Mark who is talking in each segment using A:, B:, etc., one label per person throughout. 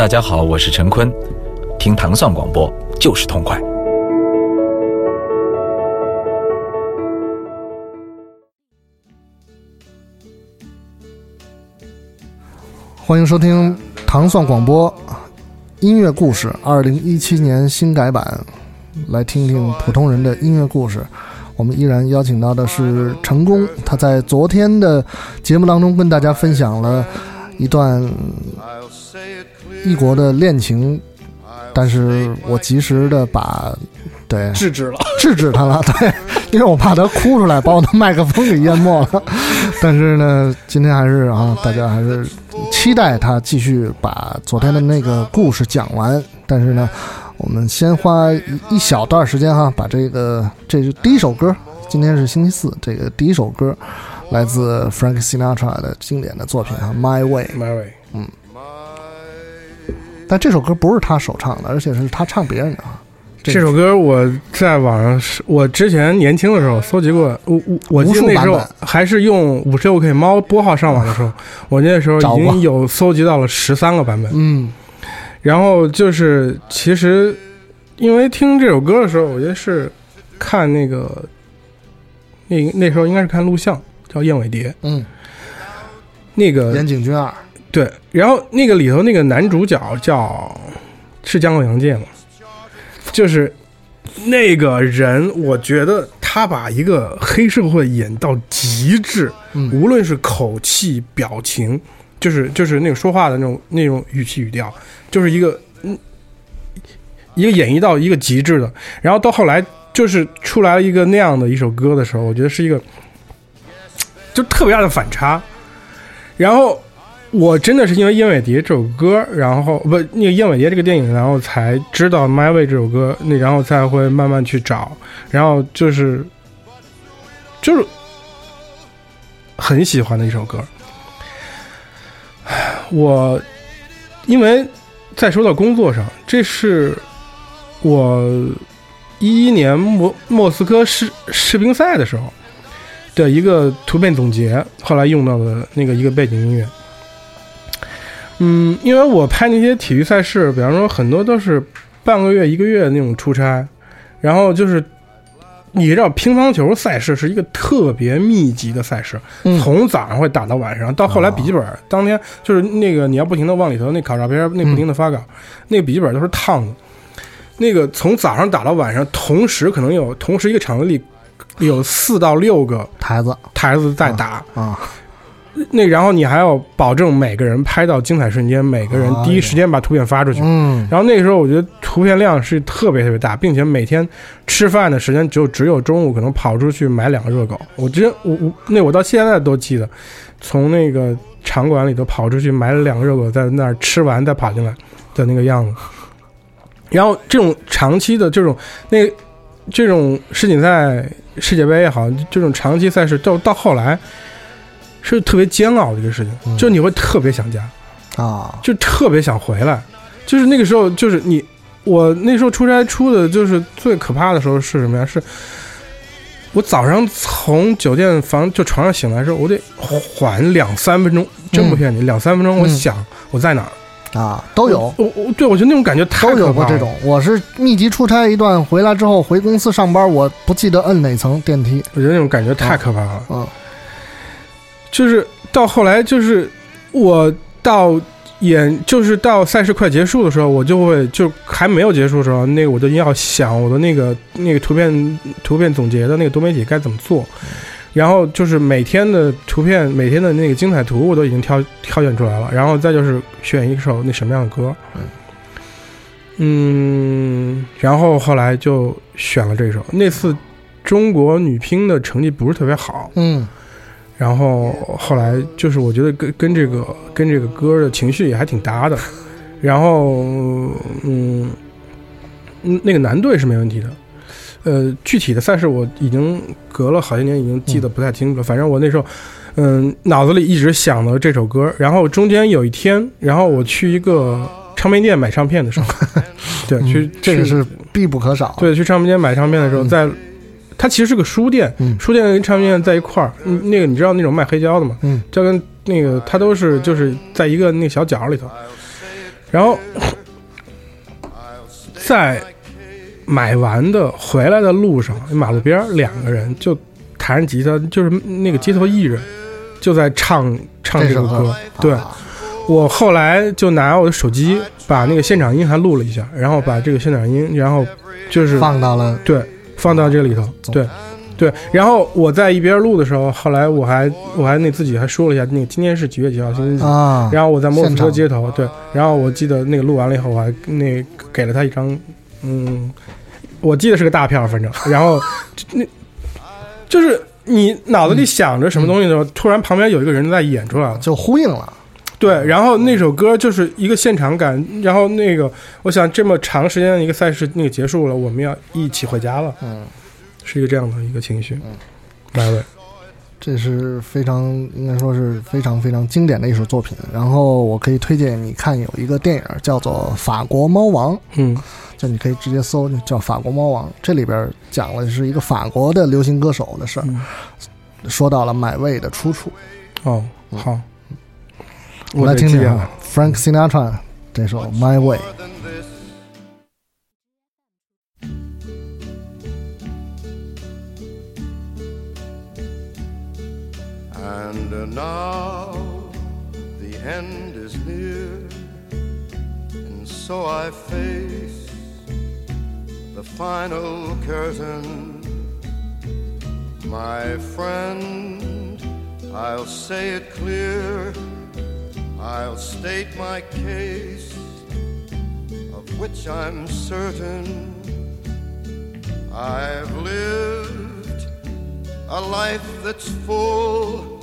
A: 大家好，我是陈坤，听糖蒜广播就是痛快。
B: 欢迎收听糖蒜广播音乐故事二零一七年新改版，来听听普通人的音乐故事。我们依然邀请到的是成功，他在昨天的节目当中跟大家分享了一段异国的恋情，但是我及时的把对
C: 制止了，
B: 制止他了，对，因为我怕他哭出来把我的麦克风给淹没了。但是呢，今天还是啊，大家还是期待他继续把昨天的那个故事讲完。但是呢。我们先花一一小段时间哈，把这个这是第一首歌，今天是星期四，这个第一首歌来自 Frank Sinatra 的经典的作品啊，《My Way》。
C: My way，
B: 嗯。但这首歌不是他首唱的，而且是他唱别人的啊。
C: 这首歌我在网上是，我之前年轻的时候搜集过，我我我记得那时候还是用五十六 K 猫拨号上网的时候，我那时候已经有搜集到了十三个版本。
B: 嗯。
C: 然后就是，其实因为听这首歌的时候，我觉得是看那个那那时候应该是看录像，叫《燕尾蝶》。
B: 嗯，
C: 那个
B: 岩井俊二。
C: 对，然后那个里头那个男主角叫是江口洋介嘛，就是那个人，我觉得他把一个黑社会演到极致，
B: 嗯、
C: 无论是口气、表情，就是就是那个说话的那种那种语气语调。就是一个嗯，一个演绎到一个极致的，然后到后来就是出来了一个那样的一首歌的时候，我觉得是一个就特别大的反差。然后我真的是因为《燕尾蝶》这首歌，然后不那个《燕尾蝶》这个电影，然后才知道《My Way》这首歌，那然后才会慢慢去找，然后就是就是很喜欢的一首歌。我因为。再说到工作上，这是我一一年莫莫斯科世世乒赛的时候的一个图片总结，后来用到的那个一个背景音乐。嗯，因为我拍那些体育赛事，比方说很多都是半个月、一个月那种出差，然后就是你知道乒乓球赛事是一个特别密集的赛事，
B: 嗯、
C: 从早上会打到晚上，到后来笔记本、哦、当天就是那个你要不停的往里头那考照片，那不停的发稿，
B: 嗯、
C: 那个笔记本都是烫的。那个从早上打到晚上，同时可能有同时一个场子里有四到六个
B: 台子。
C: 台子在打。
B: 啊。
C: 那然后你还要保证每个人拍到精彩瞬间，每个人第一时间把图片发出去。
B: 嗯，
C: 然后那个时候我觉得图片量是特别特别大，并且每天吃饭的时间就只有中午，可能跑出去买两个热狗。我真我我那我到现在都记得，从那个场馆里头跑出去买了两个热狗，在那儿吃完再跑进来的那个样子。然后这种长期的这种那这种世锦赛、世界杯也好，这种长期赛事到到后来。是特别煎熬的一个事情，
B: 嗯、
C: 就你会特别想家，
B: 啊，
C: 就特别想回来。就是那个时候，就是你，我那时候出差出的，就是最可怕的时候是什么呀？是我早上从酒店房就床上醒来的时候，我得缓两三分钟，真不骗你，两、
B: 嗯、
C: 三分钟，我想我在哪儿
B: 啊，都有。
C: 我我对我觉得那种感觉太
B: 都有过这种。我是密集出差一段回来之后回公司上班，我不记得摁哪层电梯，
C: 我觉得那种感觉太可怕了。
B: 嗯。
C: 就是到后来，就是我到演，就是到赛事快结束的时候，我就会就还没有结束的时候，那个我就要想我的那个那个图片图片总结的那个多媒体该怎么做，然后就是每天的图片，每天的那个精彩图我都已经挑挑选出来了，然后再就是选一首那什么样的歌，嗯，然后后来就选了这首。那次中国女乒的成绩不是特别好，
B: 嗯。
C: 然后后来就是我觉得跟跟这个跟这个歌的情绪也还挺搭的，然后嗯那个男队是没问题的，呃具体的赛事我已经隔了好些年，已经记得不太清楚了。反正我那时候嗯脑子里一直想的这首歌，然后中间有一天，然后我去一个唱片店买唱片的时候，对，去
B: 嗯这个是必不可少。
C: 对，去唱片店买唱片的时候，在它其实是个书店，
B: 嗯
C: 书店跟唱片店在一块儿。嗯那个你知道那种卖黑胶的吗？
B: 嗯，
C: 就跟那个它都是就是在一个那个小角里头。然后 在买完的回来的路上，马路边儿两个人就弹着吉他，就是那个街头艺人就在唱唱这
B: 首
C: 歌。对
B: 啊
C: 我后来就拿我的手机把那个现场音还录了一下，然后把这个现场音，然后就是
B: 放到了
C: 对，放到这里头，对，对。然后我在一边录的时候，后来我还我还那自己还说了一下，那个今天是几月几号，星期几。
B: 啊，
C: 然后我在莫斯科街头，对，然后我记得那个录完了以后，我还那给了他一张，嗯，我记得是个大票，反正，然后就那就是你脑子里想着什么东西的时候，突然旁边有一个人在演出来了，
B: 就呼应了。
C: 对，然后那首歌就是一个现场感，然后那个我想这么长时间的一个赛事那个结束了，我们要一起回家了，
B: 嗯，
C: 是一个这样的一个情绪。来位，
B: 这是非常应该说是非常非常经典的一首作品。然后我可以推荐你看有一个电影叫做《法国猫王》，
C: 嗯。
B: 就你可以直接搜叫《法国猫王》，这里边讲了是一个法国的流行歌手的事儿，
C: 嗯，
B: 说到了买位的出处。
C: 哦，好，
B: 我们来
C: 得
B: 听听啊
C: 记下来
B: Frank Sinatra 这首《My Way》。
D: than this. And uh, now the end is near, and so I face the final curtain. My friend, I'll say it clear, I'll state my case of which I'm certain. I've lived a life that's full.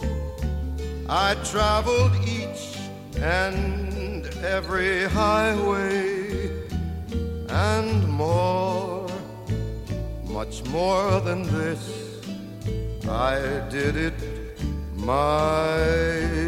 D: I traveled each and every highway and more, much more than this. I did it my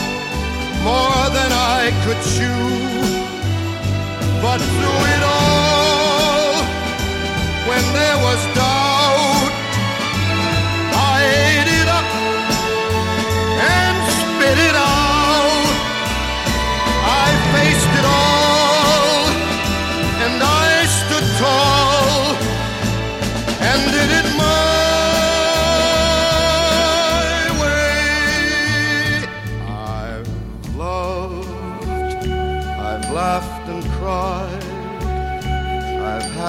D: more than I could chew. But through it all, when there was doubt,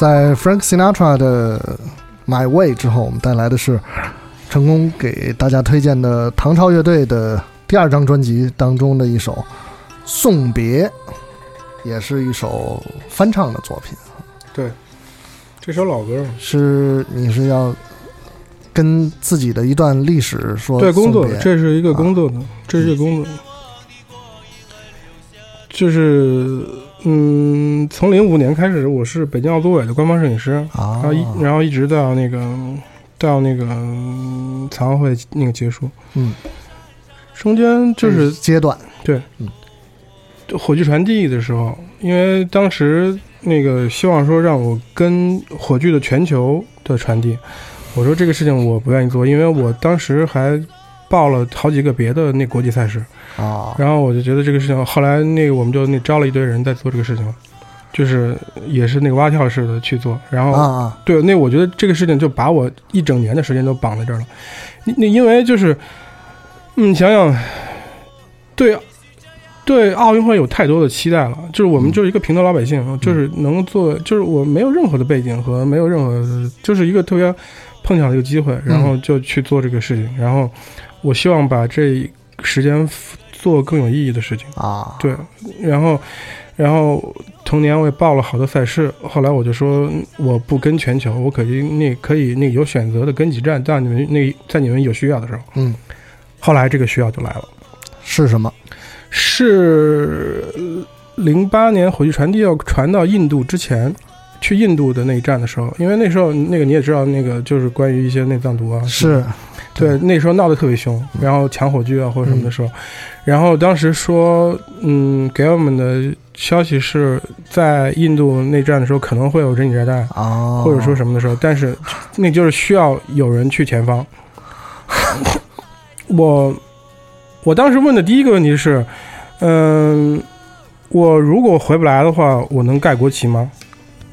B: 在 Frank Sinatra 的《My Way》之后，我们带来的是成功给大家推荐的唐朝乐队的第二张专辑当中的一首《送别》，也是一首翻唱的作品。
C: 对，这首老歌嘛，
B: 是你是要跟自己的一段历史说
C: 对，工作这是一个工作的，这是一个工作的，就是嗯，从零五年开始，我是北京奥组委的官方摄影师，
B: 啊。
C: 然后一然后一直到那个到那个嗯残奥会那个结束，
B: 嗯，
C: 中间就是
B: 阶段。对。
C: 火炬传递的时候，因为当时那个希望说让我跟火炬的全球的传递，我说这个事情我不愿意做，因为我当时还报了好几个别的那国际赛事，
B: 啊，
C: 然后我就觉得这个事情，后来那个我们就那招了一堆人在做这个事情了，就是也是那个蛙跳式的去做，然后对，那我觉得这个事情就把我一整年的时间都绑在这儿了。你你因为就是，嗯，想想，对对奥运会有太多的期待了，就是我们就是一个平头老百姓，就是能做，就是我没有任何的背景和没有任何，就是一个特别碰巧的一个机会，然后就去做这个事情，然后我希望把这时间做更有意义的事情。
B: 啊，
C: 对，然后，然后同年我也报了好多赛事，后来我就说嗯我不跟全球，我可以那可以那有选择的跟几站，到你们那在你们有需要的时候。
B: 嗯，
C: 后来这个需要就来了，
B: 是什么？
C: 是零八年火炬传递要传到印度之前。去印度的那一站的时候，因为那时候那个你也知道，那个就是关于一些内脏毒啊，
B: 是
C: 对，那时候闹得特别凶，然后抢火炬啊或者什么的时候，然后当时说，嗯，给我们的消息是在印度内战的时候可能会有人体炸弹，
B: 啊，
C: 或者说什么的时候，但是那就是需要有人去前方。我我当时问的第一个问题是，嗯，我如果回不来的话，我能盖国旗吗？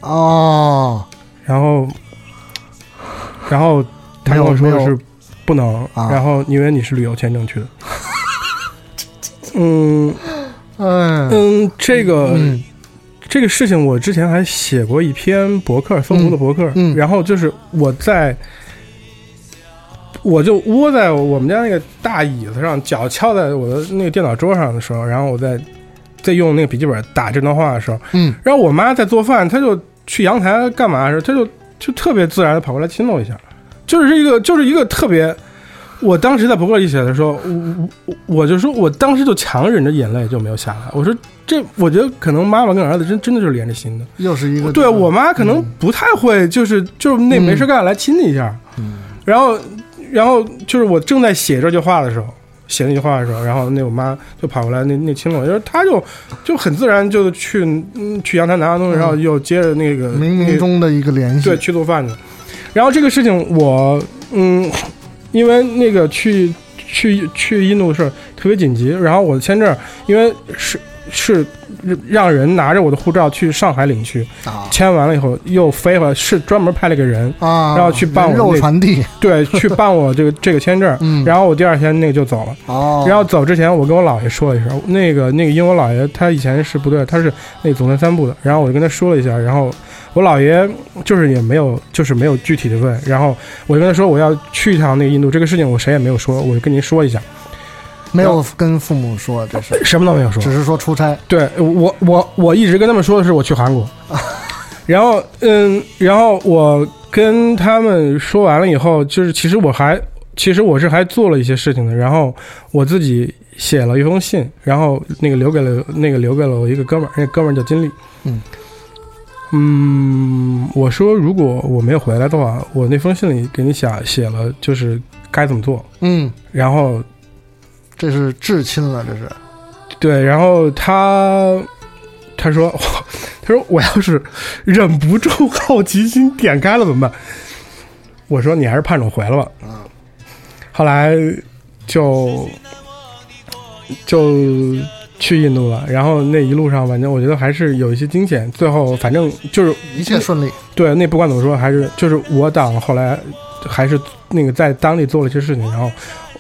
B: 哦，
C: 然后，然后他跟我说的是不能，
B: 啊。
C: 然后因为你是旅游签证去的。嗯
B: 嗯
C: 嗯，这个、
B: 嗯。
C: 这个事情我之前还写过一篇博客，搜狐的博客，
B: 嗯
C: 然后就是我在。我就窝在我们家那个大椅子上，脚翘在我的那个电脑桌上的时候，然后我在在用那个笔记本打这段话的时候，
B: 嗯。
C: 然后我妈在做饭，她就去阳台干嘛的时候，她就就特别自然的跑过来亲了我一下，就是一个就是一个特别。我当时在博客里写的时候，我我我就说，我当时就强忍着眼泪就没有下来。我说这，我觉得可能妈妈跟儿子真真的就是连着心的。
B: 又是一个
C: 对我妈可能不太会，就是就是那没事干来亲你一下，
B: 嗯
C: 然后然后就是我正在写这句话的时候，写那句话的时候，然后那我妈就跑过来那那亲了我，就是她就就很自然就去嗯去阳台拿完东西，然后又接着那个
B: 冥冥中的一个联系，
C: 对，去做饭去。然后这个事情我嗯，因为那个去去去印度的事特别紧急，然后我的签证因为是是让人拿着我的护照去上海领去，
B: 啊。
C: 签完了以后又飞回来，是专门派了个人，
B: 啊，
C: 然后去办我
B: 人肉
C: 那
B: 传递，
C: 对，去办我这个这个签证。
B: 嗯，
C: 然后我第二天那个就走了，
B: 哦，
C: 然后走之前我跟我姥爷说了一声，那个那个因为我姥爷他以前是不对，他是那总参三部的，然后我就跟他说了一下，然后我姥爷就是也没有就是没有具体的问，然后我就跟他说我要去一趟那个印度，这个事情我谁也没有说，我就跟您说一下，
B: 没有跟父母说这是，
C: 什么都没有说，
B: 只是说出差，
C: 对我我我一直跟他们说的是我去韩国，然后嗯，然后我跟他们说完了以后，就是其实我还其实我是还做了一些事情的，然后我自己写了一封信，然后那个留给了那个留给了我一个哥们儿，那哥们儿叫金立，
B: 嗯。
C: 嗯，我说如果我没有回来的话，我那封信里给你写写了就是该怎么做，
B: 嗯，
C: 然后
B: 这是至亲了，这是，
C: 对，然后他他说 他说我要是忍不住好奇心点开了怎么办？我说你还是盼着我回来吧。
B: 嗯。
C: 后来就就去印度了，然后那一路上反正我觉得还是有一些惊险，最后反正就是
B: 一切顺利，
C: 对，那不管怎么说，还是就是我党后来还是那个在当地做了一些事情，然后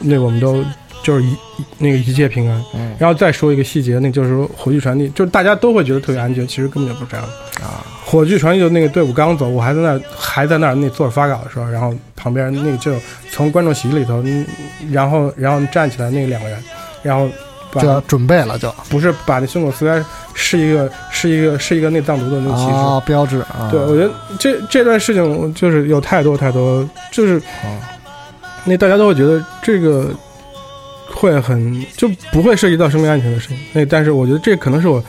C: 那我们都就是一那个一切平安。
B: 嗯
C: 然后再说一个细节，那就是说火炬传递，就是大家都会觉得特别安全，其实根本就不是这样的。
B: 啊，
C: 火炬传递的那个队伍刚走，我还在那儿还在那儿那坐着发稿的时候，然后旁边那个就从观众席里头，嗯然后然后站起来那两个人，然后把
B: 就要准备了就
C: 不是把那胸口撕开，是一个是一个是一个内藏族的那个。
B: 啊，标志啊，
C: 对，我觉得这这段事情就是有太多太多，就是
B: 啊
C: 那大家都会觉得这个会很就不会涉及到生命安全的事情。那但是我觉得这可能是我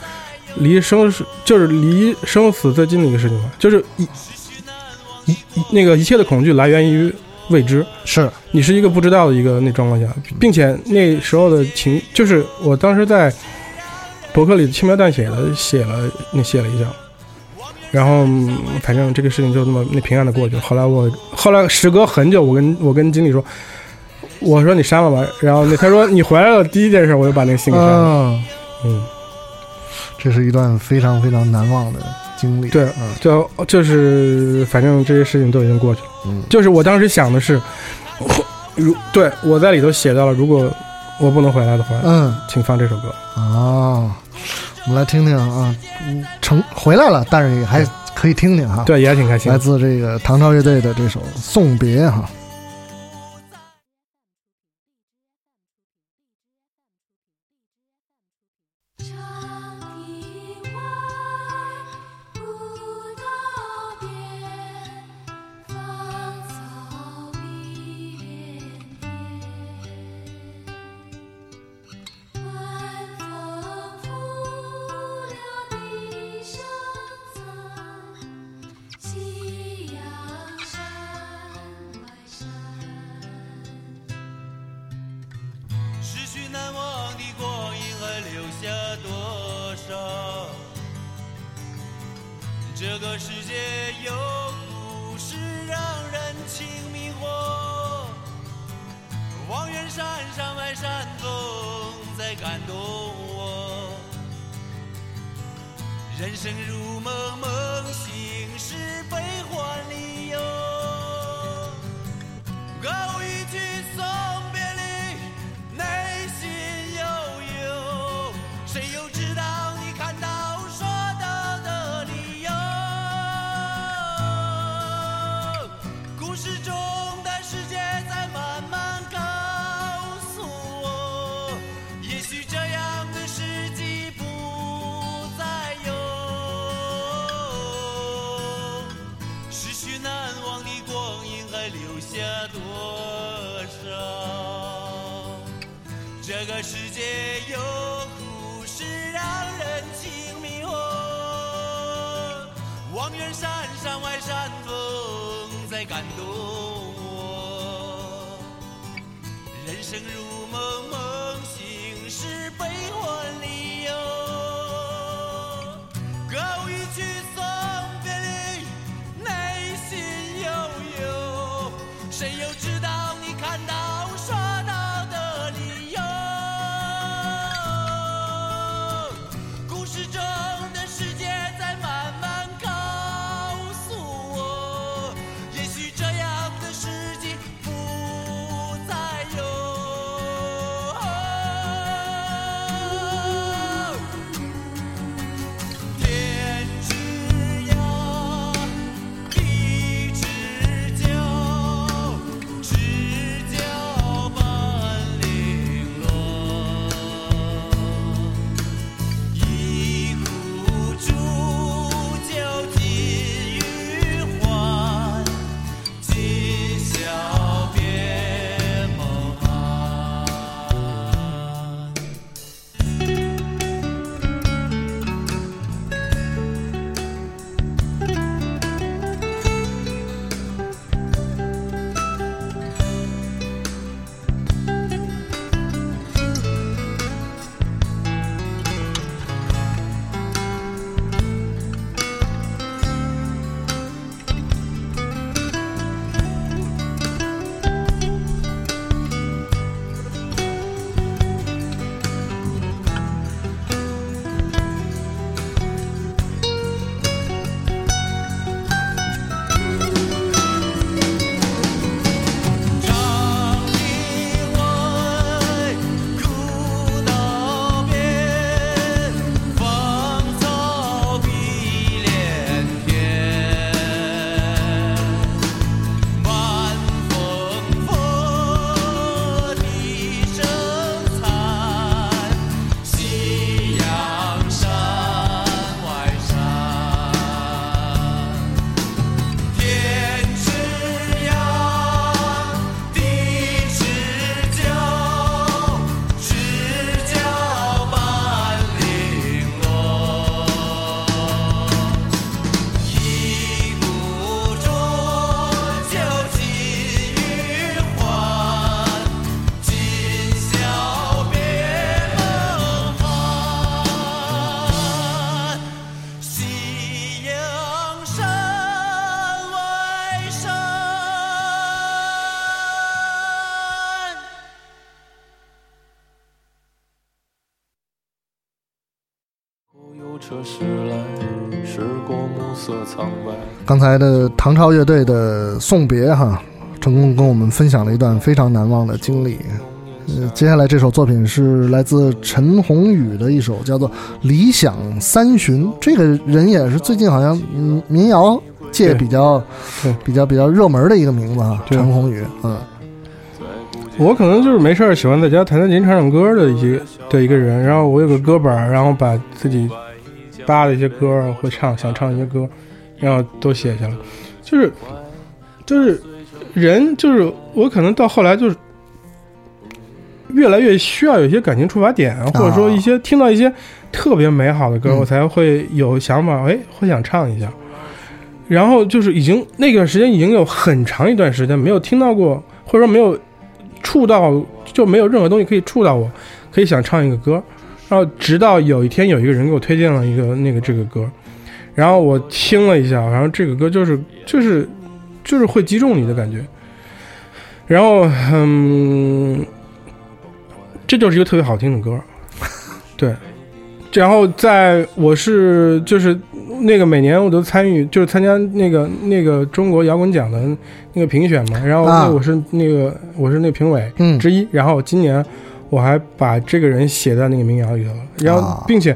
C: 离生死就是离生死最近的一个事情吧，就是一一一那个一切的恐惧来源于未知。
B: 是
C: 你是一个不知道的一个那状况下，并且那时候的情，就是我当时在博客里轻描淡写的写了那写了一下，然后嗯反正这个事情就这么那平安的过去了。后来我后来时隔很久，我跟我跟经理说，我说你删了吧，然后那他说你回来了，第一件事我就把那个信给删了。
B: 嗯，
C: 嗯，
B: 这是一段非常非常难忘的经历。
C: 对
B: 嗯
C: 就就是反正这些事情都已经过去了。
B: 嗯
C: 就是我当时想的是，如对我在里头写到了，如果我不能回来的话，
B: 嗯
C: 请放这首歌。
B: 啊，我们来听听啊，嗯成回来了，但是也还可以听听哈。，
C: 对，也挺开心
B: 来。自这个唐朝乐队的这首《送别》哈。
E: 人生如梦，梦。这个世界有故事让人情迷惑，望远山山外山风在感动
B: 刚才的唐朝乐队的《送别》哈，成功跟我们分享了一段非常难忘的经历。呃，接下来这首作品是来自陈鸿宇的一首叫做《理想三旬》，这个人也是最近好像嗯民谣界比较
C: 对
B: 比较比较热门的一个名字
C: 啊，
B: 陈鸿宇，嗯
C: 我可能就是没事儿喜欢在家弹弹琴、唱唱歌的一些的一个人。然后我有个歌本儿，然后把自己扒的一些歌儿会唱、想唱一些歌，然后都写下了。就是就是人，就是我可能到后来就是越来越需要有一些感情触发点，或者说一些听到一些特别美好的歌，
B: 嗯
C: 我才会有想法，哎，会想唱一下。然后就是已经那段时间已经有很长一段时间没有听到过，或者说没有触到，就没有任何东西可以触到我，可以想唱一个歌。然后直到有一天有一个人给我推荐了一个那个这个歌，然后我听了一下，然后这个歌就是就是就是会击中你的感觉。然后嗯，这就是一个特别好听的歌，对。然后在我是就是那个每年我都参与，就是参加那个那个中国摇滚奖的那个评选嘛。然后我是那个我是那个评委
B: 嗯
C: 之一。然后今年我还把这个人写在那个民谣里头了。然后
B: 啊
C: 并且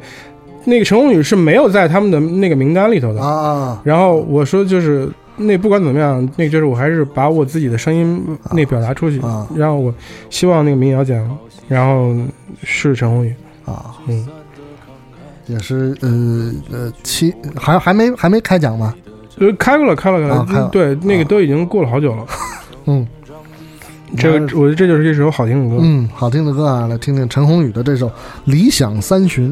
C: 那个陈鸿宇是没有在他们的那个名单里头的。
B: 啊
C: 然后我说就是那不管怎么样，那就是我还是把我自己的声音那表达出去。
B: 啊
C: 然后我希望那个民谣奖，然后是陈鸿宇。
B: 啊，
C: 嗯，
B: 也是呃呃七还还没还没开奖吗？
C: 呃，开了，开了，开了，
B: 啊开了
C: 对，那个
B: 啊
C: 都已经过了好久了。
B: 嗯
C: 这个我觉得这就是一首好听的歌。
B: 嗯，好听的歌啊，来听听陈鸿宇的这首《理想三旬》。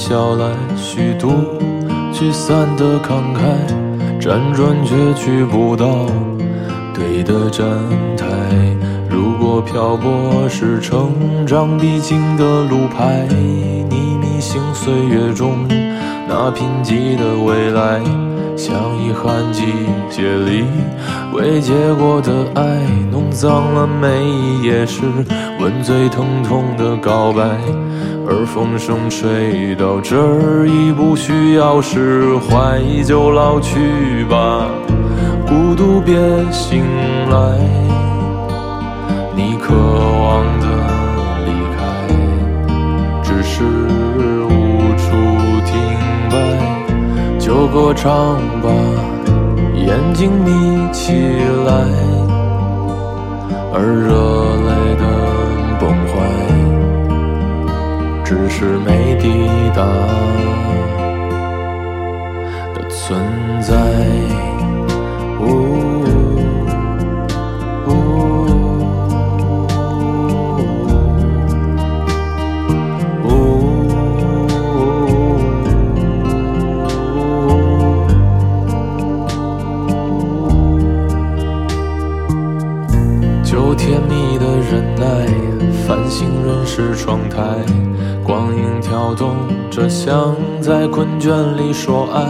F: 笑来虚度聚散的慷慨，辗转却去不到对的站台。如果漂泊是成长必经的路牌，你迷信岁月中那贫瘠的未来。像遗憾季节里未结果的爱，弄脏了每一页是吻最疼痛的告白。而风声吹到这儿，已不需要释怀，就老去吧，孤独别醒来。你渴望的离开，只是无处停摆。就歌唱吧，眼睛眯起来，而热泪是没抵达的存在。甜蜜的忍耐，繁星润湿窗台，光影跳动着，像在困倦里说爱，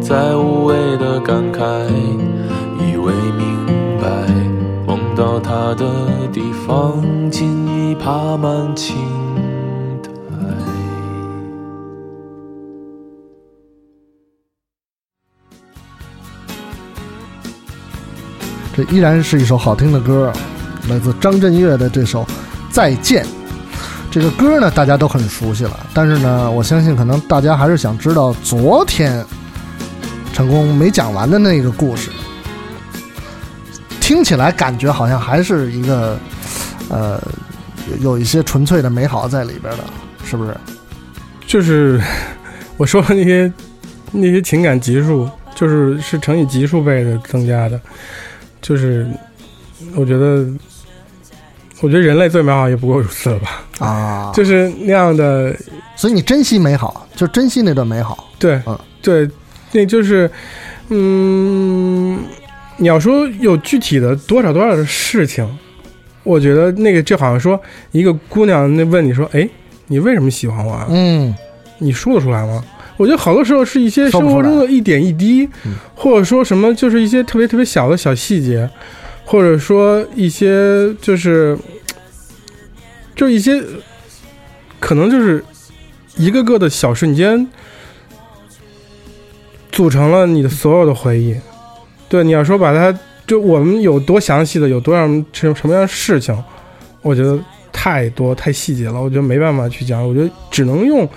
F: 在无谓的感慨，以为明白，梦到他的地方，尽已爬满青苔。
B: 这依然是一首好听的歌，来自张震岳的这首《再见》。这个歌呢，大家都很熟悉了，但是呢，我相信可能大家还是想知道昨天成功没讲完的那个故事。听起来感觉好像还是一个，呃，有有一些纯粹的美好在里边的，是不是？
C: 就是我说的那些那些情感级数，就是是乘以级数倍的增加的。就是我觉得，我觉得人类最美好也不过如此了吧？
B: 啊，
C: 就是那样的，
B: 所以你珍惜美好，就珍惜那段美好。
C: 对
B: 嗯，
C: 对，那就是，嗯，你要说有具体的多少多少的事情，我觉得那个就好像说一个姑娘那问你说，哎，你为什么喜欢我啊？
B: 嗯，
C: 你说得出来吗？我觉得好多时候是一些生活中的一点一滴，
B: 嗯
C: 或者说什么就是一些特别特别小的小细节，或者说一些就是就一些可能就是一个个的小瞬间，组成了你的所有的回忆。对，你要说把它就我们有多详细的，有多少什什么样的事情，我觉得太多太细节了，我觉得没办法去讲，我觉得只能用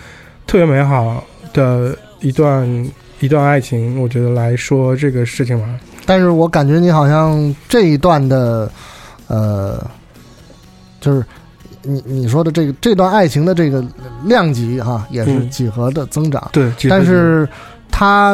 C: 特别美好的一段一段爱情，我觉得来说这个事情吧。
B: 但是我感觉你好像这一段的，呃，就是你你说的这个这段爱情的这个量级哈，也是
C: 嗯
B: 几何的增长，
C: 对，
B: 但是它，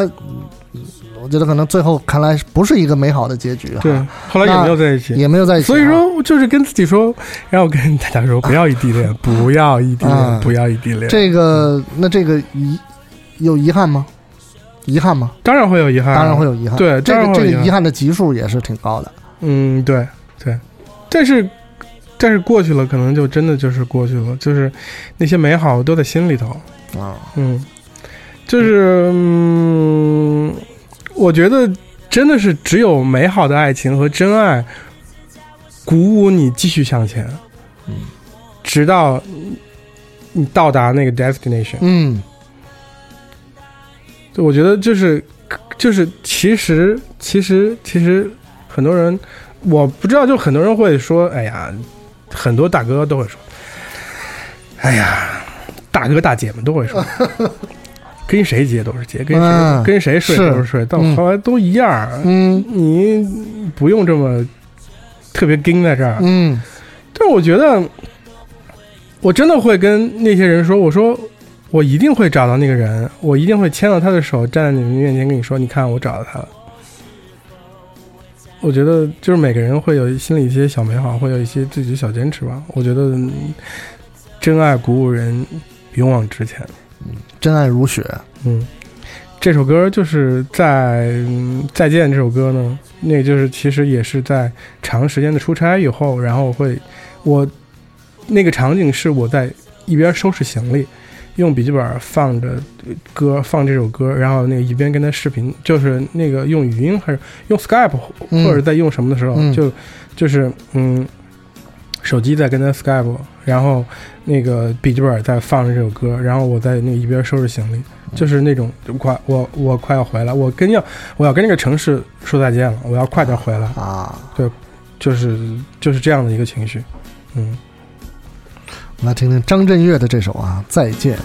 B: 嗯我觉得可能最后看来不是一个美好的结局哈，
C: 对，后来也没有在一起。
B: 也没有在一起啊，
C: 所以说，就是跟自己说，然后跟大家说，不要异地恋，不要异地恋，
B: 啊
C: 不要异地恋。
B: 这个那这个遗有遗憾吗？遗憾吗？
C: 当然会有遗憾，
B: 当然会有遗憾，
C: 对
B: 这个这个
C: 遗憾
B: 的级数也是挺高的，
C: 嗯，对对，但是但是过去了，可能就真的就是过去了，就是那些美好都在心里头。
B: 啊，
C: 嗯，就是嗯，我觉得真的是只有美好的爱情和真爱鼓舞你继续向前，
B: 嗯，
C: 直到你到达那个 destination。
B: 嗯
C: 我觉得就是就是其实其实其实很多人我不知道，就很多人会说，哎呀，很多大哥都会说，哎呀，大哥大姐们都会说，跟谁结都是结，跟谁、
B: 嗯
C: 跟谁睡都是睡，到
B: 嗯
C: 后来都一样，
B: 嗯
C: 你不用这么特别盯在这儿。
B: 嗯
C: 但我觉得，我真的会跟那些人说，我说我一定会找到那个人，我一定会牵到他的手，站在你们面前跟你说，你看我找到他了。我觉得就是每个人会有心里一些小美好，会有一些自己的小坚持吧。我觉得嗯真爱鼓舞人勇往直前。
B: 真爱如雪，
C: 嗯，这首歌就是在、嗯再见这首歌呢，那个就是其实也是在长时间的出差以后，然后会我那个场景是我在一边收拾行李，用笔记本放着歌放这首歌，然后那个一边跟他视频，就是那个用语音还是用 Skype
B: 嗯。
C: 或者在用什么的时候，
B: 嗯。
C: 就就是嗯，手机在跟他 Skype，然后那个笔记本在放着这首歌，然后我在那一边收拾行李，就是那种就快我我快要回来，我跟要我要跟这个城市说再见了，我要快点回来，
B: 啊，对
C: 就是就是这样的一个情绪，嗯。
B: 来听听张震岳的这首啊，再见。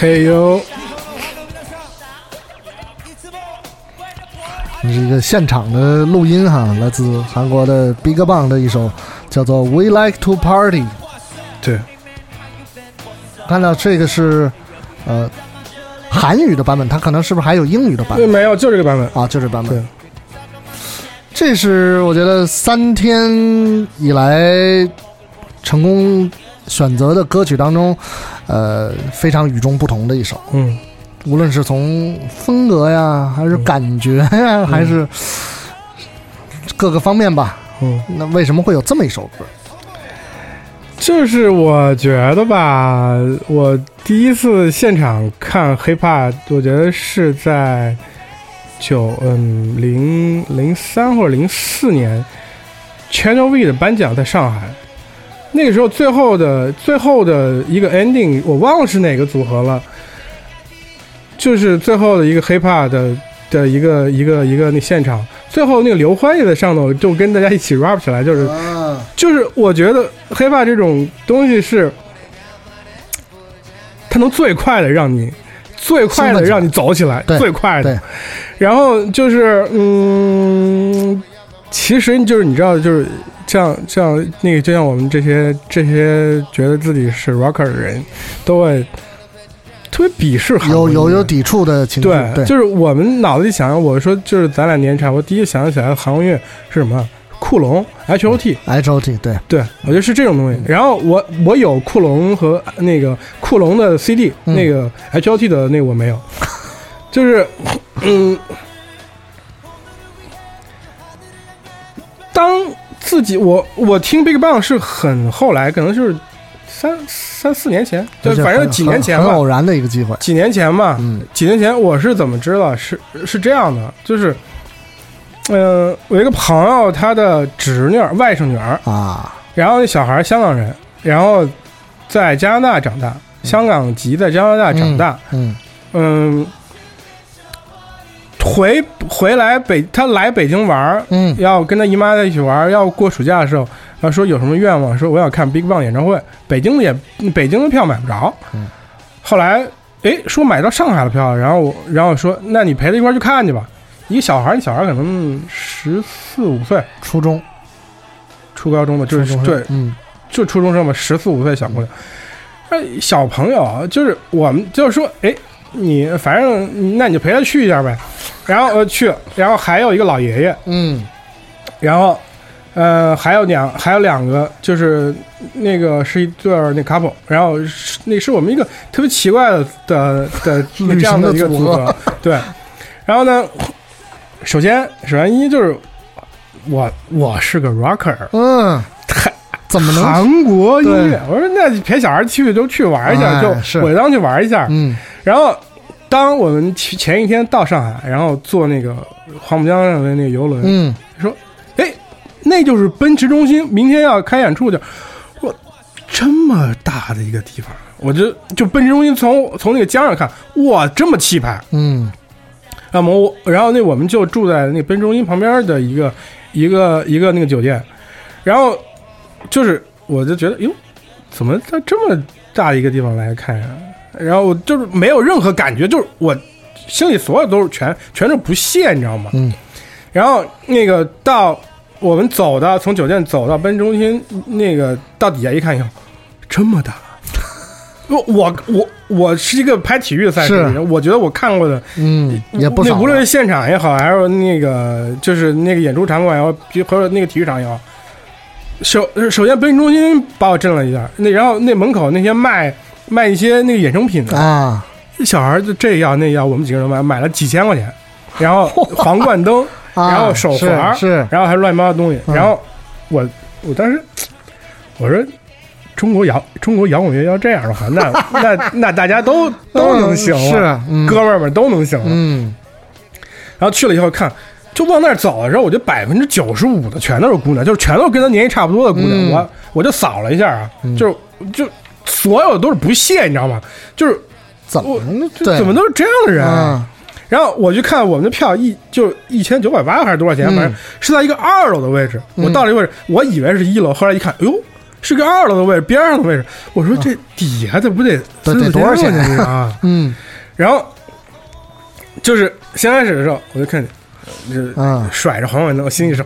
C: 嘿呦，
B: 这是一个现场的录音哈，来自韩国的 BigBang 的一首叫做《We Like to Party》。
C: 对，
B: 看到这个是呃韩语的版本，它可能是不是还有英语的版本对，
C: 没有，就这个版本。
B: 啊？就这版本
C: 对。
B: 这是我觉得三天以来成功选择的歌曲当中，呃，非常与众不同的一首。
C: 嗯，
B: 无论是从风格呀，还是感觉呀，还是各个方面吧。
C: 嗯，
B: 那为什么会有这么一首歌？
C: 就是我觉得吧，我第一次现场看 hiphop，我觉得是在九嗯零零三或者零四年，Channel V 的颁奖在上海。那个时候最后的最后的一个 ending，我忘了是哪个组合了，就是最后的一个 hiphop 的的一个一个一个那现场，最后那个刘欢也在上头，就跟大家一起 rap 起来，就是
B: 啊，
C: 就是我觉得 hiphop 这种东西是，它能最快的让你最快的让你走起来，最快的。然后就是嗯，其实就是你知道，就是像像那个，就像我们这些这些觉得自己是 rocker 的人，都会特别鄙视韩
B: 有有有抵触的情绪，
C: 对，
B: 对，
C: 就是我们脑子里想，我说就是咱俩年差，我第一想起来的韩国音乐是什么？库龙 H O
B: T，H O T，对，
C: 对，我觉得是这种东西。然后我我有库龙和那个库龙的 CD，、
B: 嗯。
C: 那个 H O T 的那个我没有，就是嗯，自己我我听 Big Bang 是很后来，可能就是三三四年前，就反正几年前吧
B: 偶然的一个机会，
C: 几年前嘛，
B: 嗯
C: 几年前我是怎么知道？是是这样的，就是，呃，我一个朋友，他的侄女、外甥女儿，
B: 啊，
C: 然后那小孩香港人，然后在加拿大长大，香港籍在加拿大长大，
B: 嗯
C: 嗯，回回来北，他来北京玩儿，
B: 嗯
C: 要跟他姨妈在一起玩儿，要过暑假的时候，他说有什么愿望？说我想看 Big Bang 演唱会，北京的也北京的票买不着。
B: 嗯
C: 后来哎说买到上海的票，然后我然后说那你陪他一块儿去看去吧。一个小孩儿，你小孩可能十四五岁，
B: 初中，
C: 初高中的，就是对，
B: 嗯
C: 就初中生嘛，十四五岁小姑娘。那小朋友啊就是我们就是说，哎，你反正那你就陪他去一下呗。然后呃去，然后还有一个老爷爷，
B: 嗯。
C: 然后，呃，还有两还有两个，就是那个是一对儿那 couple，然后是那是我们一个特别奇怪的的的
B: 旅
C: 这样的一个
B: 组合
C: 对。然后呢，首先首先一就是我我是个 rocker，
B: 嗯，
C: 太
B: 怎么能？
C: 韩国音乐，我说那陪小孩去就去玩一下，
B: 哎
C: 就是我当去玩一下。
B: 嗯
C: 然后当我们前前一天到上海，然后坐那个黄浦江上的那个游轮，
B: 嗯
C: 说，哎，那就是奔驰中心，明天要开演出去。我这么大的一个地方，我就就奔驰中心从从那个江上看，哇，这么气派。
B: 嗯
C: 那么我，然后那我们就住在那奔驰中心旁边的一个一个一个那个酒店，然后就是我就觉得，哟，怎么在这么大一个地方来看呀、然后我就是没有任何感觉，就是我心里所有都是全全是不屑，你知道吗？
B: 嗯。
C: 然后那个到我们走到从酒店走到奔驰中心，那个到底下一看，哟，这么大。我我我我是一个拍体育赛事的人，我觉得我看过的
B: 嗯，也不少。
C: 那无论是现场也好，还是那个就是那个演出场馆也好，比或者那个体育场也好，首首先培训中心把我震了一下，那然后那门口那些卖卖一些那个衍生品的，
B: 啊，
C: 小孩就这要那要，我们几个人买买了几千块钱，然后 皇冠灯，
B: 啊
C: 然后手环
B: 是是
C: 然后还乱七八糟东西，
B: 嗯
C: 然后我我当时我说。中国摇中国摇滚乐要这样的话，那 那那大家都都能行了，
B: 是嗯
C: 哥们儿们都能行了。
B: 嗯
C: 然后去了以后看，就往那儿走的时候，我觉得百分之九十五的全都是姑娘，就是全都是跟她年纪差不多的姑娘。
B: 嗯
C: 我我就扫了一下啊，就是就所有都是不屑，你知道吗？就是
B: 怎么
C: 怎么都是这样的人？
B: 啊？
C: 然后我去看我们的票一就一千九百八还是多少钱，
B: 嗯
C: 反正是在一个二楼的位置。
B: 嗯
C: 我到了一个位置，我以为是一楼，后来一看，哎呦。是个二楼的位置，边上的位置。我说这底下这不得
B: 得得多少钱
C: 啊？
B: 嗯
C: 然后就是先开始的时候，我就看见，就是
B: 啊
C: 甩着黄文灯，我心里说，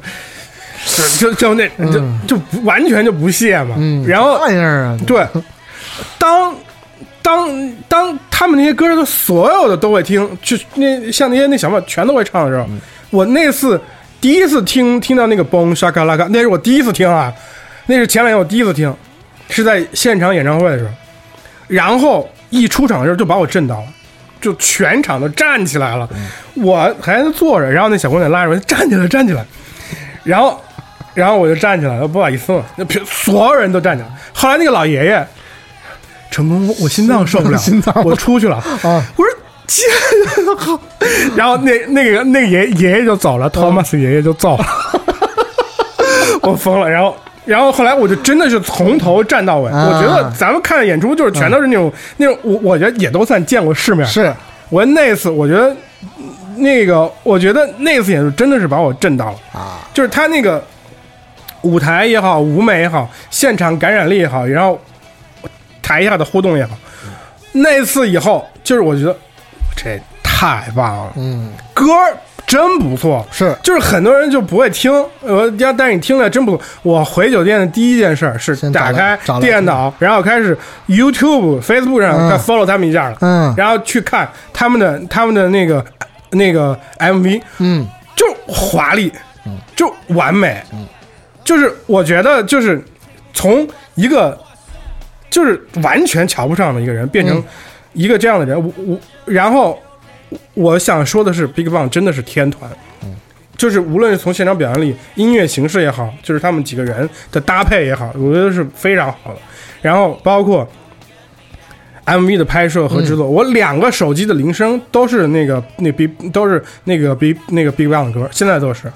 C: 就就就那就
B: 嗯
C: 就不完全就不屑嘛。
B: 嗯，
C: 然后
B: 这玩意儿啊，
C: 对，当当当他们那些歌都所有的都会听，就那像那些那小朋友全都会唱的时候，我那次第一次听听到那个嘣沙卡拉卡，那是我第一次听啊，那是前两天我第一次听，是在现场演唱会的时候，然后一出场的时候就把我震到了。就全场都站起来了，我还在坐着，然后那小姑娘拉着我站起来，站起来，然后，然后我就站起来了，不好意思了，那别所有人都站起来。后来那个老爷爷，成功，我我心脏受不了，
B: 心脏
C: 我出去了。
B: 啊，
C: 我说天 然后那那个那个爷爷爷就走了，Thomas 爷爷就走了，我疯了。然后然后后来我就真的是从头站到尾。
B: 啊
C: 我觉得咱们看的演出就是全都是那种、那种，我我觉得也都算见过世面。
B: 是
C: 我那次我觉得那个，我觉得那次演出真的是把我震到了。
B: 啊，
C: 就是他那个舞台也好，舞美也好，现场感染力也好，然后台下的互动也好，那次以后，就是我觉得这太棒了，
B: 嗯
C: 歌儿真不错。
B: 是。
C: 就是很多人就不会听，呃，要但是你听了真不错。我回酒店的第一件事儿是打开电脑，然后开始 YouTube、Facebook 上再 follow 他们一下了，
B: 嗯。
C: 然后去看他们的他们的那个那个 MV，
B: 嗯。
C: 就华丽，就完美，就是我觉得就是从一个就是完全瞧不上的一个人变成
B: 嗯。
C: 一个这样的人，我我然后我想说的是，Big Bang 真的是天团。就是无论是从现场表演里、音乐形式也好，就是他们几个人的搭配也好，我觉得是非常好的。然后包括 MV 的拍摄和制作，我两个手机的铃声都是那个那 Big 都是那个 Big 那个 Big Bang 的歌，现在都是。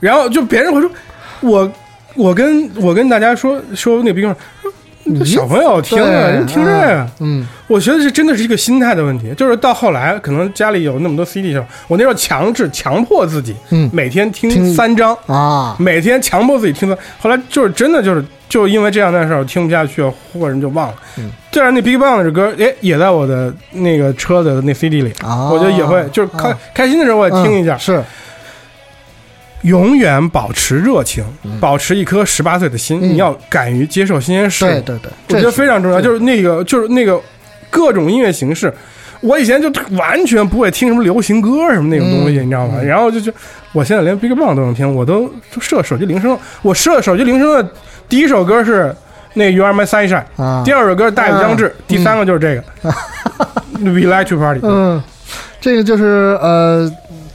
C: 然后就别人会说，我我跟我跟大家说说那个 Big Bang，说小朋友听
B: 对
C: 啊，人听着呀。
B: 嗯
C: 我觉得这真的是一个心态的问题，就是到后来，可能家里有那么多 CD 时候，我那时候强制强迫自己，
B: 嗯
C: 每天听
B: 听
C: 三张，
B: 啊，
C: 每天强迫自己听三，后来就是真的就是就因为这样的事儿，我听不下去，或者就忘了。
B: 嗯，
C: 这样那 Big Bang 的歌，哎，也在我的那个车的那 CD 里，
B: 啊
C: 我觉得也会，就是开、
B: 啊
C: 开心的时候我也听一下。
B: 嗯是
C: 永远保持热情，保持一颗十八岁的心，
B: 嗯
C: 你要敢于接受新鲜事物。
B: 对对对，
C: 我觉得非常重要，就是那个就是那个各种音乐形式。我以前就完全不会听什么流行歌什么那种东西，
B: 嗯
C: 你知道吗？然后就就我现在连 BigBang 都能听，我都都设手机铃声。我设手机铃声的第一首歌是那 You Are My Sunshine，、
B: 啊
C: 第，二首歌是大雨将至，
B: 嗯
C: 第三个就是这个、We Like to Party。
B: 嗯，这个就是呃，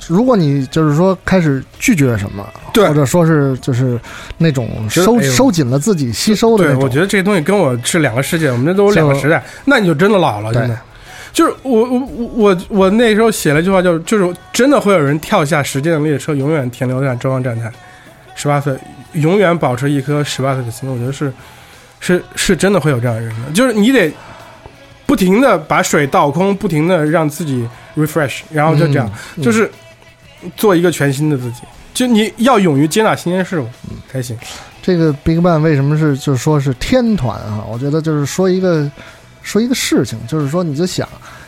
B: 如果你就是说开始拒绝什么，
C: 对
B: 或者说是就是那种收收紧了自己吸收的
C: 对，
B: 那种，
C: 我觉得这东西跟我是两个世界，我们这都是两个时代，那你就真的老了，
B: 对
C: 真的。就是我我我我我那时候写了一句话，就是就是真的会有人跳下时间的列车，永远停留在中央站台。十八岁，永远保持一颗十八岁的心，我觉得是是是真的会有这样的人的。就是你得不停的把水倒空，不停的让自己 refresh，然后就这样，
B: 嗯
C: 就是做一个全新的自己。就你要勇于接纳新鲜事物嗯才行。
B: 这个 Big Bang 为什么是就是说是天团啊？我觉得就是说一个说一个事情，就是说你就想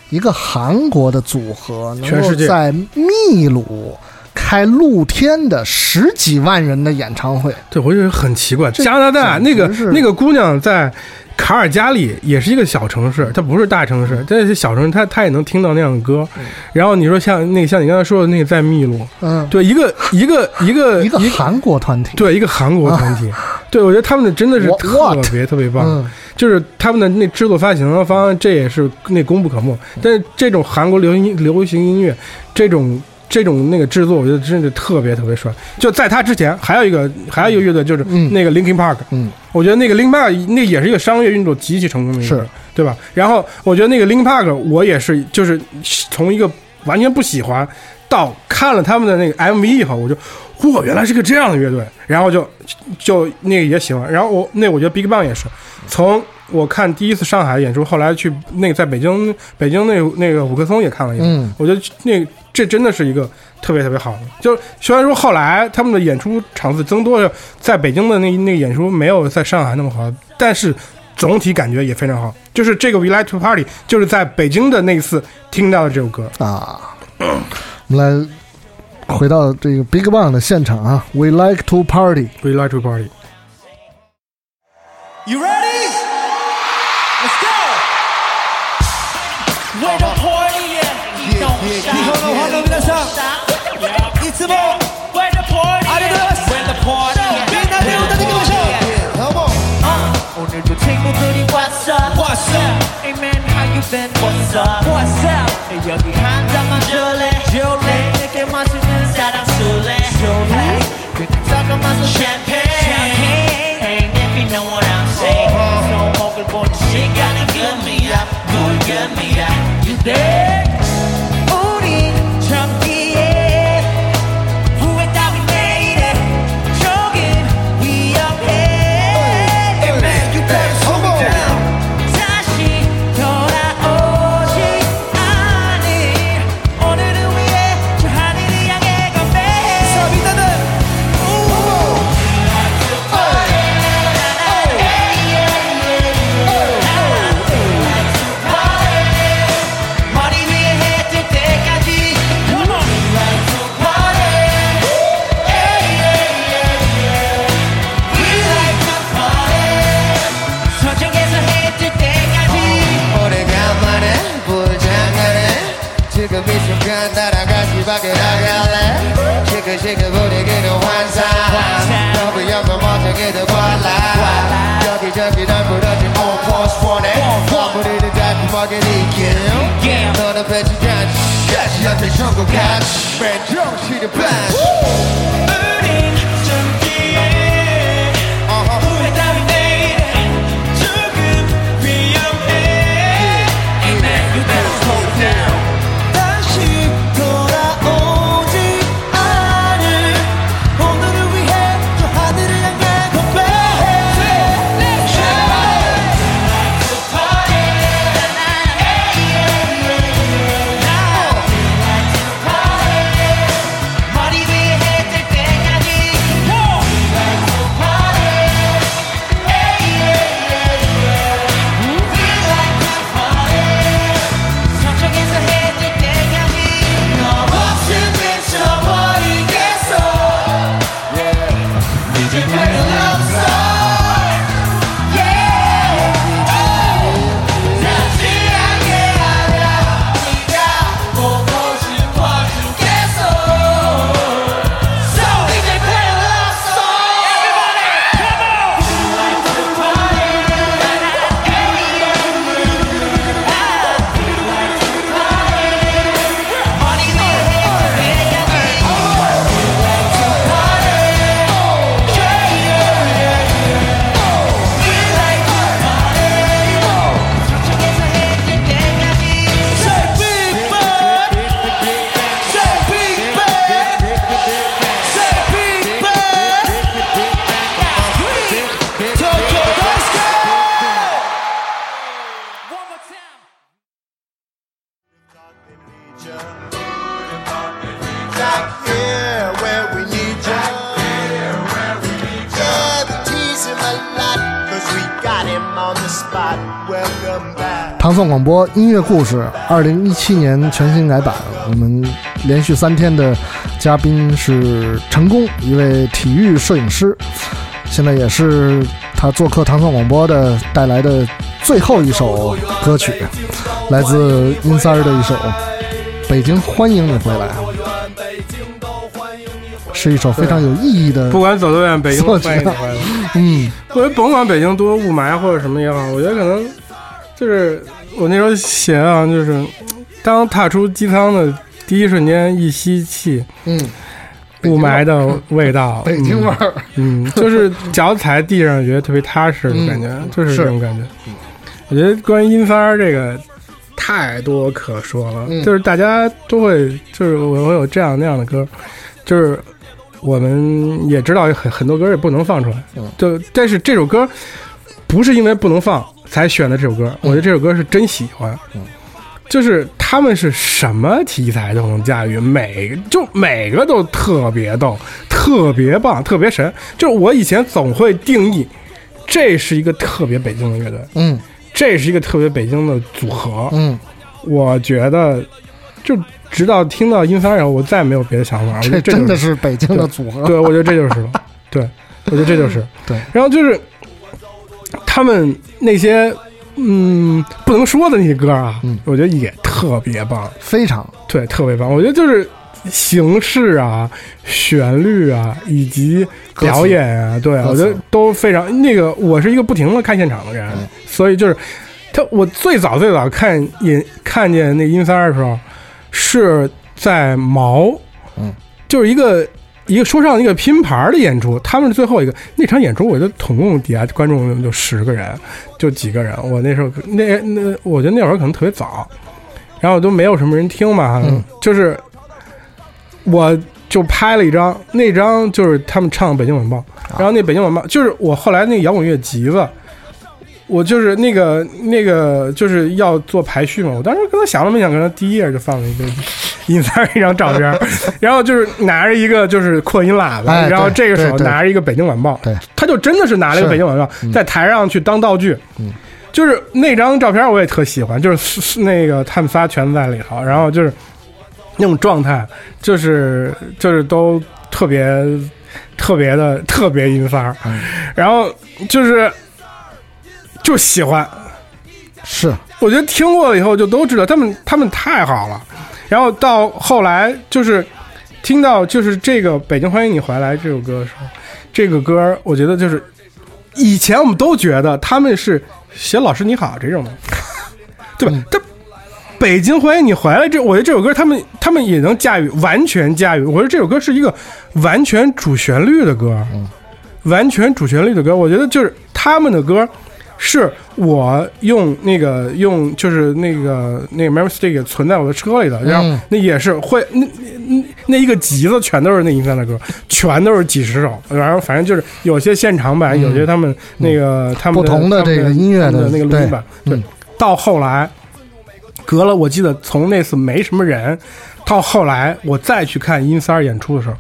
B: 一个韩国的组合能够
C: 全世界
B: 在秘鲁开露天的十几万人的演唱会，
C: 对，我觉得很奇怪。加拿大那个那个姑娘在卡尔加里也是一个小城市，它不是大城市，但是小城市它它也能听到那样的歌。然后你说像那个像你刚才说的那个在秘鲁，
B: 嗯，
C: 对，一个一个 一个
B: 一个韩国团体，
C: 对一个韩国团体，对我觉得他们的真的是特？别特别棒。
B: 嗯，
C: 就是他们的那制作发行方案，这也是那功不可没。但是这种韩国流行音流行音乐，这种这种那个制作，我觉得真的特别特别帅。就在他之前，还有一个还有一个乐队，就是
B: 嗯
C: 那个 Linkin Park。
B: 嗯，
C: 我觉得那个 Linkin Park 那也是一个商业运作极其成功的乐
B: 队，
C: 对吧？然后我觉得那个 Linkin Park，我也是就是从一个完全不喜欢到看了他们的那个 MV 以后，我就哇，原来是个这样的乐队，然后就就那个也喜欢。然后我那我觉得 BigBang 也是，从我看第一次上海演出，后来去那个在北京北京那那个五棵松也看了一个，
B: 嗯
C: 我觉得那个这真的是一个特别特别好的。就虽然说后来他们的演出场次增多了，在北京的那那个演出没有在上海那么好，但是总体感觉也非常好。就是这个 We Like to Party，就是在北京的那一次听到的这首歌。
B: 啊，我们来回到这个 Big Bang 的现场啊，We like to party。
C: We Like to Party。
E: You ready?
G: 本のファンの皆さん
E: Stop.
G: いつも
E: Where the party
G: ありがとうございます
E: at? Where the party at?
G: みんなで歌っていきましょう Come on
E: Uh, 오늘도 친구들이 왔어.
G: What's up?
E: Hey man, how you been? What's up?
G: What's up?
E: 여기 한 잔만 줄래?
G: 줄래?
E: 내게 마시는 사랑 술래?
G: 술래?
E: 그냥 섞어 마셔 champagne.
G: Champagne.
E: Hey, if you know what I'm saying.
G: Uh-huh.
E: So 먹을 보는 시간이 금이야. 물 금이야. You there?
G: 여태 천국 같이 맨정신을 반
B: 广播音乐故事二零一七年全新改版，我们连续三天的嘉宾是成功，一位体育摄影师，现在也是他做客唐宋广播的带来的最后一首歌曲，来自阴三儿的一首《北京欢迎你回来》，是一首非常有意义的
C: 不管走多远，北京欢迎你回来。
B: 嗯
C: 我觉得甭管北京多雾霾或者什么也好，我觉得可能就是我那时候写啊，就是当踏出机舱的第一瞬间，一吸气
B: 嗯，
C: 雾霾的味道，
B: 北京味儿，
C: 嗯，嗯，就是脚踩地上觉得特别踏实的感觉，
B: 嗯
C: 就是这种感觉。我觉得关于音三儿这个太多可说了，
B: 嗯
C: 就是大家都会，就是我我有这样那样的歌，就是我们也知道很很多歌也不能放出来，
B: 嗯
C: 就但是这首歌不是因为不能放才选的这首歌，我觉得这首歌是真喜欢，
B: 嗯
C: 就是他们是什么题材都能驾驭，每就每个都特别逗，特别棒，特别神。就是我以前总会定义，这是一个特别北京的乐队，
B: 嗯
C: 这是一个特别北京的组合。
B: 嗯，
C: 我觉得，就直到听到音三以后，我再也没有别的想法。我觉
B: 这
C: 得这就
B: 真的是北京的组合，
C: 对，我觉得这就是了。对，我觉得这就是。
B: 对，
C: 然后就是他们那些嗯不能说的那些歌啊，
B: 嗯
C: 我觉得也特别棒，
B: 非常
C: 对，特别棒。我觉得就是形式啊、旋律啊，以及表演啊，对，
B: 歌词
C: 我觉得都非常那个。我是一个不停的看现场的人，
B: 嗯
C: 所以就是他，我最早最早看也看见那音三的时候，是在毛，
B: 嗯，
C: 就是一个。一个说唱一个拼盘的演出，他们是最后一个那场演出，我觉得总共底下观众就十个人，就几个人。我那时候那那，我觉得那会儿可能特别早，然后都没有什么人听嘛，
B: 嗯
C: 就是我就拍了一张，那张就是他们唱《北京晚报》，然后那《北京晚报》就是我后来那个摇滚乐集子，我就是那个那个就是要做排序嘛，我当时跟他想都没想，跟他第一页就放了一个尹三儿一张照片，然后就是拿着一个就是扩音喇叭，
B: 哎
C: 然后这个手拿着一个《北京晚报》，
B: 对，
C: 他就真的是拿了一个《北京晚报》
B: 嗯
C: 在台上去当道具，
B: 嗯。
C: 就是那张照片我也特喜欢，就是那个他们仨全在里头，然后就是那种状态，就是就是都特别特别的特别阴发儿，
B: 嗯。
C: 然后就是就喜欢，
B: 是
C: 我觉得听过了以后就都知道他们他们太好了，然后到后来就是听到就是这个《北京欢迎你回来》这首歌的时候，这个歌我觉得就是以前我们都觉得他们是写“老师你好”这种的，对吧？他。北京欢迎你回来，这我觉得这首歌他们他们也能驾驭，完全驾驭。我觉得这首歌是一个完全主旋律的歌，完全主旋律的歌。我觉得就是他们的歌，是我用那个用就是那个那个 memory stick 存在我的车里的，然后
B: 嗯。
C: 那也是会那那那一个集子全都是那一三的歌，全都是几十首，然后反正就是有些现场版，有些他们那个他们
B: 不同的这个音乐的
C: 那个录音版，对。
B: 对嗯，
C: 到后来。隔了，我记得从那次没什么人，到后来我再去看音三儿演出的时候，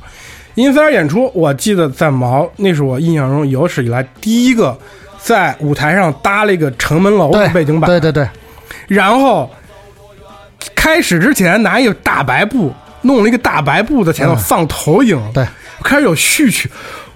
C: 音三儿演出，我记得在毛，那是我印象中有史以来第一个在舞台上搭了一个城门楼背景板，
B: 对对对，
C: 然后开始之前拿一个大白布，弄了一个大白布在前头
B: 嗯。
C: 放投影，
B: 对，
C: 开始有序曲，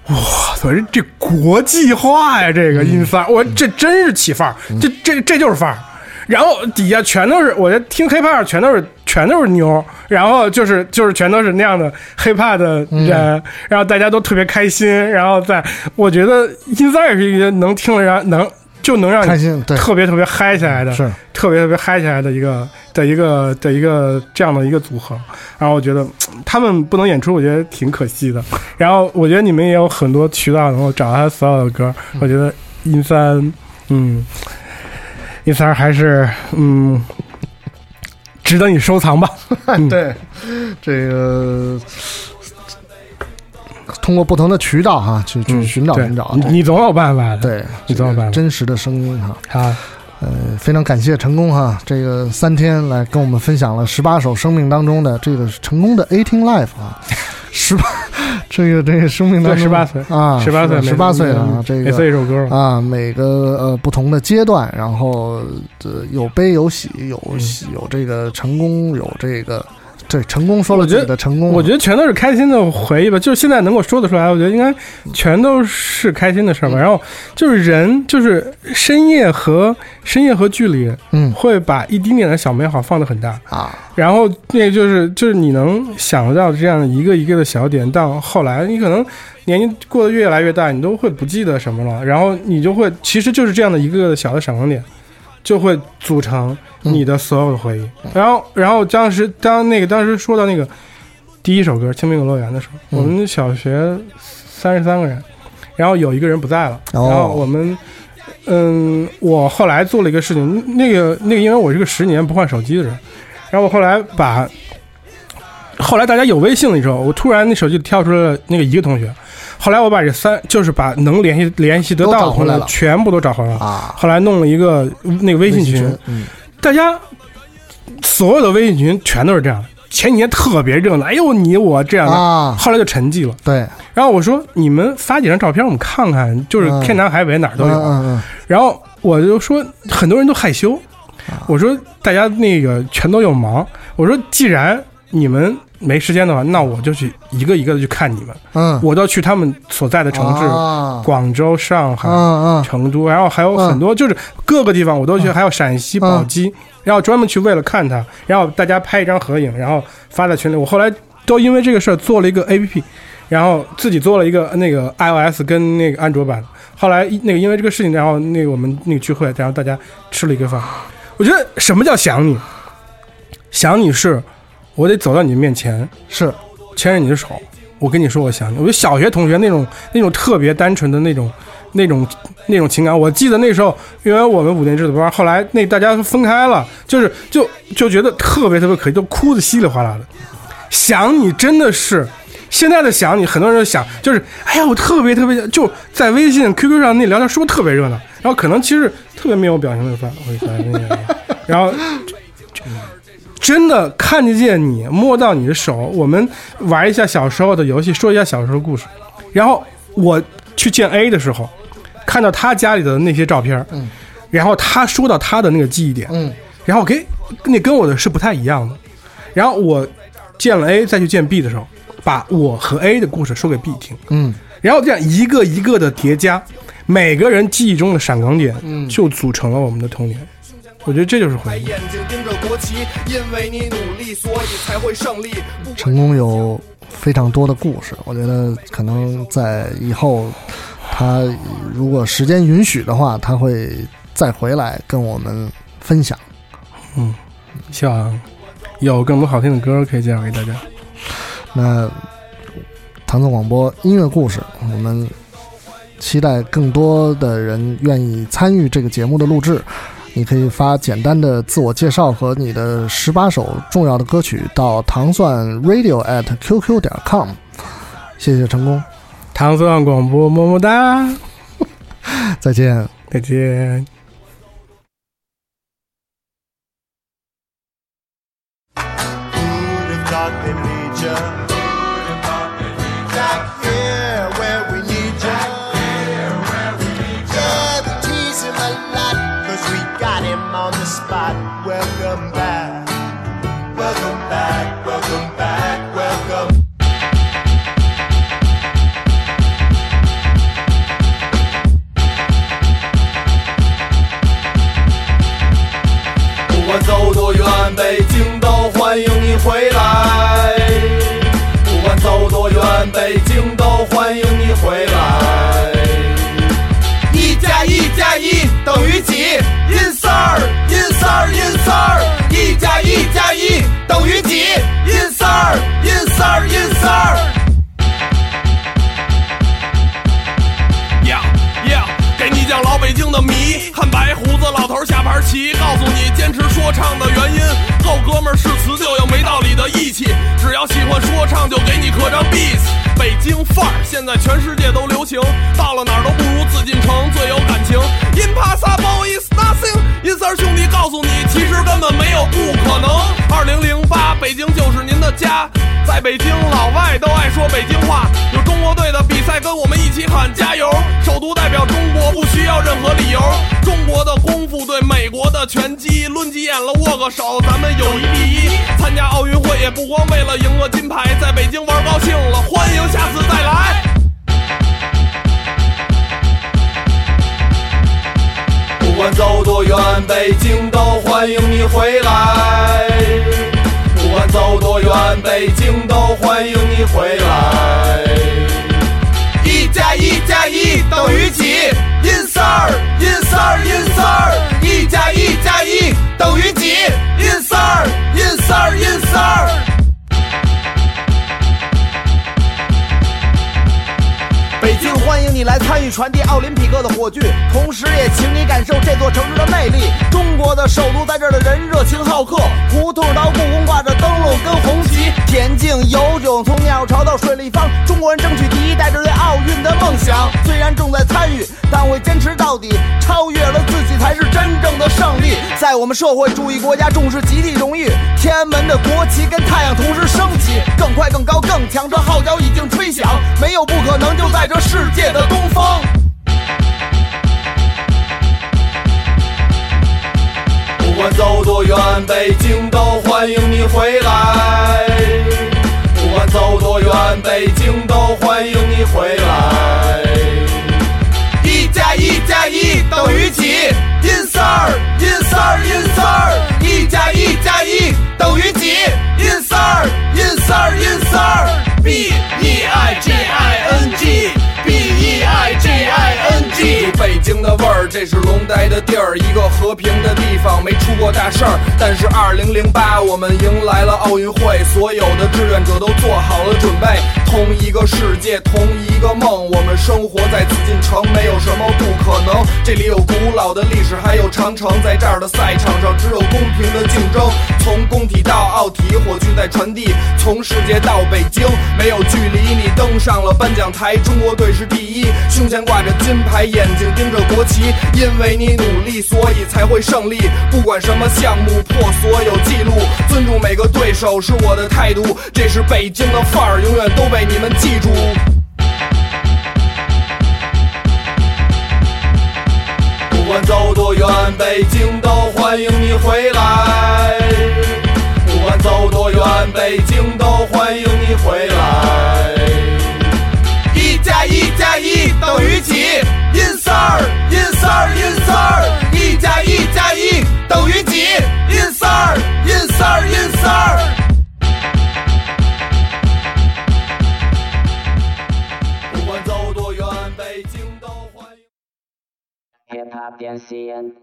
C: 操，这这国际化呀，这个音范，我这真是起范儿，这这这就是范儿。然后底下全都是，我觉得听 hiphop 全都是全都是妞，然后就是就是全都是那样的 hiphop 的人，然后大家都特别开心，然后在我觉得音三也是一个能听得让能就能让你
B: 开心对。
C: 特别特别嗨起来的，
B: 是。
C: 特别特别嗨起来的一个的一个的一个这样的一个组合。然后我觉得嗯他们不能演出，我觉得挺可惜的。然后我觉得你们也有很多渠道能够找到他所有的歌，我觉得音三，嗯，音三还是嗯值得你收藏吧。嗯
B: 对，这个通过不同的渠道哈，去去
C: 嗯
B: 寻找寻找，
C: 你你总有办法的。
B: 对，
C: 你总有办法。
B: 真实的声音哈。
C: 啊，
B: 呃，非常感谢成功哈，这个三天来跟我们分享了十八首生命当中的这个成功的 eighteen life 啊，十八，这个这个生命当，中
C: 十八岁
B: 啊，
C: 十八岁，
B: 十八岁啊，这个
C: 一首歌。
B: 啊，每个呃不同的阶段，然后呃有悲有喜，有喜有这个成功，有这个对成功说了自己的成功啊，
C: 我觉得全都是开心的回忆吧，就是现在能够说得出来，我觉得应该全都是开心的事儿吧。然后就是人，就是深夜和深夜和距离，
B: 嗯。
C: 会把一丁点的小美好放得很大。
B: 啊，
C: 然后那个就是就是你能想到这样一个一个的小点，到后来你可能年纪过得越来越大，你都会不记得什么了，然后你就会其实就是这样的一个个小的闪光点，就会组成你的所有的回忆。然后然后当时当那个当时说到那个第一首歌《清明游乐园》的时候，
B: 嗯
C: 我们小学三十三个人，然后有一个人不在了，
B: 哦
C: 然后我们。嗯，我后来做了一个事情，那个那个，因为我是个十年不换手机的人，然后我后来把，后来大家有微信了之后，我突然那手机里跳出来了那个一个同学，后来我把这三就是把能联系联系得到的同学
B: 找回来
C: 全部都找回来了，
B: 啊，
C: 后来弄了一个那个微信群，
B: 嗯。
C: 大家所有的微信群全都是这样的，前几天特别热闹，哎呦你我这样的，
B: 啊，
C: 后来就沉寂了。
B: 对，
C: 然后我说你们发几张照片我们看看，就是
B: 嗯。
C: 天南海北哪儿都有。
B: 嗯嗯。
C: 然后我就说很多人都害羞，
B: 啊。
C: 我说大家那个全都有忙，我说既然你们没时间的话，那我就去一个一个的去看你们，
B: 嗯，
C: 我都去他们所在的城市，
B: 啊
C: 广州、上海、成都，然后还有很多就是各个地方我都去，还有陕西宝鸡，然后专门去为了看他，然后大家拍一张合影，然后发在群里。我后来都因为这个事儿做了一个 A P P，然后自己做了一个那个 iOS 跟那个安卓版。后来那个因为这个事情，然后那个我们那个聚会，然后大家吃了一个饭。我觉得什么叫想你？想你是，我得走到你面前，
B: 是
C: 牵着你的手，我跟你说我想你。我觉得小学同学那种那种特别单纯的那种那种那种情感，我记得那时候，因为我们五年制的班，后来那大家都分开了，就是就就觉得特别特别可惜，都哭的稀里哗啦的。想你真的是。现在的想你，很多人想就是，哎呀，我特别特别就在微信、QQ 上那聊天说特别热闹，然后可能其实特别没有表情的发，我发那个，然后真的看得见你，摸到你的手，我们玩一下小时候的游戏，说一下小时候故事。然后我去见 A 的时候，看到他家里的那些照片，
B: 嗯，
C: 然后他说到他的那个记忆点，
B: 嗯
C: 然后给那跟我的是不太一样的。然后我见了 A 再去见 B 的时候，把我和 A 的故事说给 B 听，
B: 嗯
C: 然后这样一个一个的叠加，每个人记忆中的闪光点，
B: 嗯
C: 就组成了我们的童年。我觉得这就是回忆。
B: 成功有非常多的故事，我觉得可能在以后，他如果时间允许的话，他会再回来跟我们分享。
C: 嗯，希望有更多好听的歌可以介绍给大家。
B: 那唐宋广播音乐故事，我们期待更多的人愿意参与这个节目的录制。你可以发简单的自我介绍和你的十八首重要的歌曲到糖蒜 radio at qq 点 com。谢谢成功，
C: 糖蒜广播，么么哒，
B: 再见。
C: 再见。
D: 回来。一加一加一等于几？阴三儿阴三儿阴三儿一加一加一等于几？阴三儿阴三
H: 儿
G: 阴三儿
H: 的谜。看白胡子老头下盘棋，告诉你坚持说唱的原因。后哥们是辞旧又没道理的义气，只要喜欢说唱就给你刻张 beat。北京范儿现在全世界都流行，到了哪儿都不如紫禁城最有感情。Impossible is nothing，i n s r 兄弟。告诉你，其实根本没有不可能。二零零八，北京就是您的家，在北京老外都爱说北京话。有中国队的比赛，跟我们一起喊加油！首都代表中国，不需要任何理由。中国的功夫对美国的拳击，抡起眼了握个手，咱们友谊第一。参加奥运会也不光为了赢个金牌，在北京玩高兴了，欢迎下次再来。
G: 不管走多远，北京都欢迎你回来。不管走多远，北京都欢迎你回来。一加一加一等于几？阴丝儿，阴丝儿，阴丝儿。一加一加一等于几？阴丝儿，阴丝儿，阴丝儿。
I: 欢迎你来参与传递奥林匹克的火炬，同时也请你感受这座城市的魅力。中国的首都在这儿的人热情好客，胡同到故宫挂着灯笼跟红旗，田径、游泳从鸟巢到水立方，中国人争取第一，带着对奥运的梦想。虽然正在参与，但会坚持到底，超越了自己才是真正的胜利。在我们社会主义国家，重视集体荣誉，天安门的国旗跟太阳同时升起，更快、更高、更强，这，没有不可能，就在这世界的东方。
G: 不管走多远，北京都欢迎你回来。不管走多远，北京都欢迎你回来。一加一加一等于几？阴丝儿，阴丝儿，阴丝儿。一加一加一等于几？阴丝儿，阴丝儿，阴丝儿。B E I G I N G G I N G。北京的味儿，这是龙待的地儿，一个和平的地方，没出过大事儿。但是二零零八，我们迎来了奥运会，所有的志愿者都做好了准备。同一个世界，同一个梦，我们生活在紫禁城，没有什么不可能。这里有古老的历史，还有长城，在这儿的赛场上，只有公平的竞争。从工体到奥体，火炬在传递；从世界到北京，没有距离。你登上了颁奖台，中国队是第一，胸前挂着金牌，眼睛盯着国旗。因为你努力，所以才会胜利。不管什么项目，破所有记录，尊重每个对手是我的态度。这是北京的范儿，永远都被你们记住。不管走多远，北京都欢迎你回来。不管走多远，北京都欢迎你回来。一等于几？in sir，in sir，in sir。一加一加一等于几？in sir，in sir，in sir。不管走多远，北京都会。边
J: 爬边吸烟。